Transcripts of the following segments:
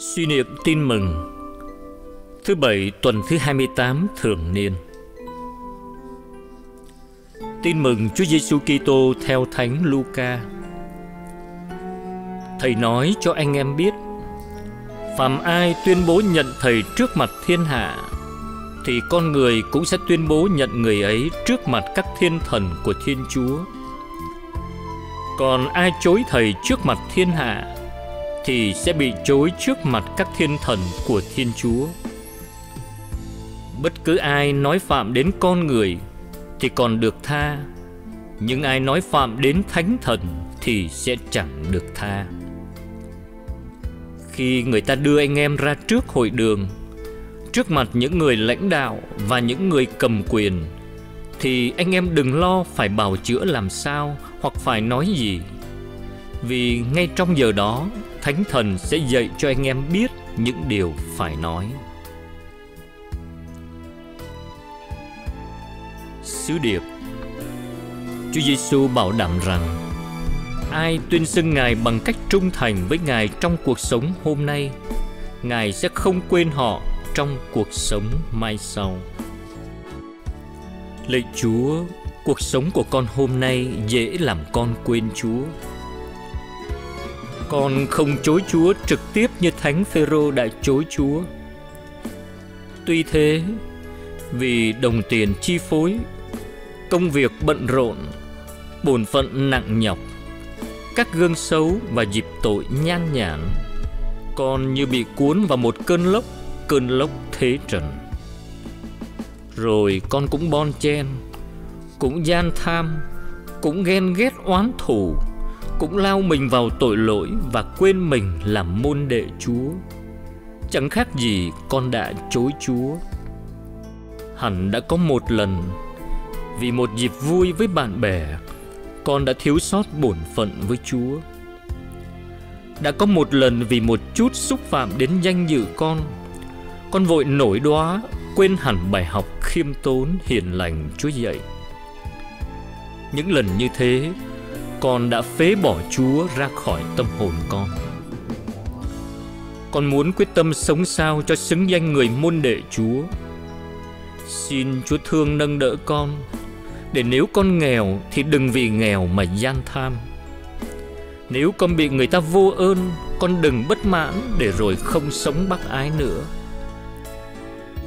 Suy niệm tin mừng Thứ bảy tuần thứ 28 thường niên Tin mừng Chúa Giêsu Kitô theo Thánh Luca. Thầy nói cho anh em biết, phàm ai tuyên bố nhận thầy trước mặt thiên hạ thì con người cũng sẽ tuyên bố nhận người ấy trước mặt các thiên thần của Thiên Chúa. Còn ai chối thầy trước mặt thiên hạ thì sẽ bị chối trước mặt các thiên thần của Thiên Chúa. Bất cứ ai nói phạm đến con người thì còn được tha, nhưng ai nói phạm đến thánh thần thì sẽ chẳng được tha. Khi người ta đưa anh em ra trước hội đường, trước mặt những người lãnh đạo và những người cầm quyền, thì anh em đừng lo phải bào chữa làm sao hoặc phải nói gì. Vì ngay trong giờ đó, Thánh Thần sẽ dạy cho anh em biết những điều phải nói. Sứ điệp Chúa Giêsu bảo đảm rằng ai tuyên xưng Ngài bằng cách trung thành với Ngài trong cuộc sống hôm nay, Ngài sẽ không quên họ trong cuộc sống mai sau. Lạy Chúa, cuộc sống của con hôm nay dễ làm con quên Chúa. Con không chối Chúa trực tiếp như Thánh Phêrô đã chối Chúa. Tuy thế, vì đồng tiền chi phối, công việc bận rộn, bổn phận nặng nhọc, các gương xấu và dịp tội nhan nhản, con như bị cuốn vào một cơn lốc, cơn lốc thế trần. Rồi con cũng bon chen, cũng gian tham, cũng ghen ghét oán thù, cũng lao mình vào tội lỗi và quên mình làm môn đệ Chúa. Chẳng khác gì con đã chối Chúa. Hẳn đã có một lần vì một dịp vui với bạn bè, con đã thiếu sót bổn phận với Chúa. Đã có một lần vì một chút xúc phạm đến danh dự con, con vội nổi đoá quên hẳn bài học khiêm tốn hiền lành Chúa dạy. Những lần như thế, con đã phế bỏ Chúa ra khỏi tâm hồn con. Con muốn quyết tâm sống sao cho xứng danh người môn đệ Chúa. Xin Chúa thương nâng đỡ con, để nếu con nghèo thì đừng vì nghèo mà gian tham. Nếu con bị người ta vô ơn, con đừng bất mãn để rồi không sống bác ái nữa.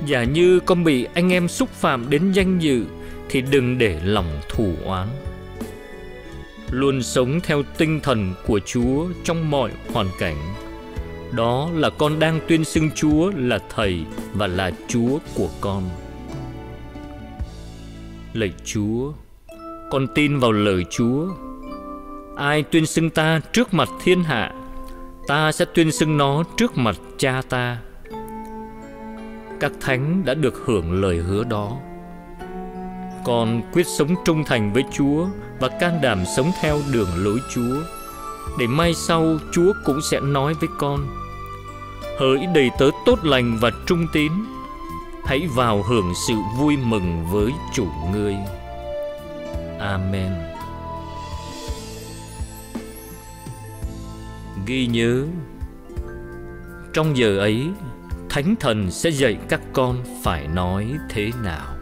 Giả như con bị anh em xúc phạm đến danh dự thì đừng để lòng thù oán luôn sống theo tinh thần của Chúa trong mọi hoàn cảnh. Đó là con đang tuyên xưng Chúa là Thầy và là Chúa của con. Lạy Chúa, con tin vào lời Chúa. Ai tuyên xưng ta trước mặt thiên hạ, ta sẽ tuyên xưng nó trước mặt cha ta. Các thánh đã được hưởng lời hứa đó con quyết sống trung thành với Chúa và can đảm sống theo đường lối Chúa. Để mai sau Chúa cũng sẽ nói với con, Hỡi đầy tớ tốt lành và trung tín, Hãy vào hưởng sự vui mừng với chủ ngươi Amen Ghi nhớ, Trong giờ ấy, Thánh thần sẽ dạy các con phải nói thế nào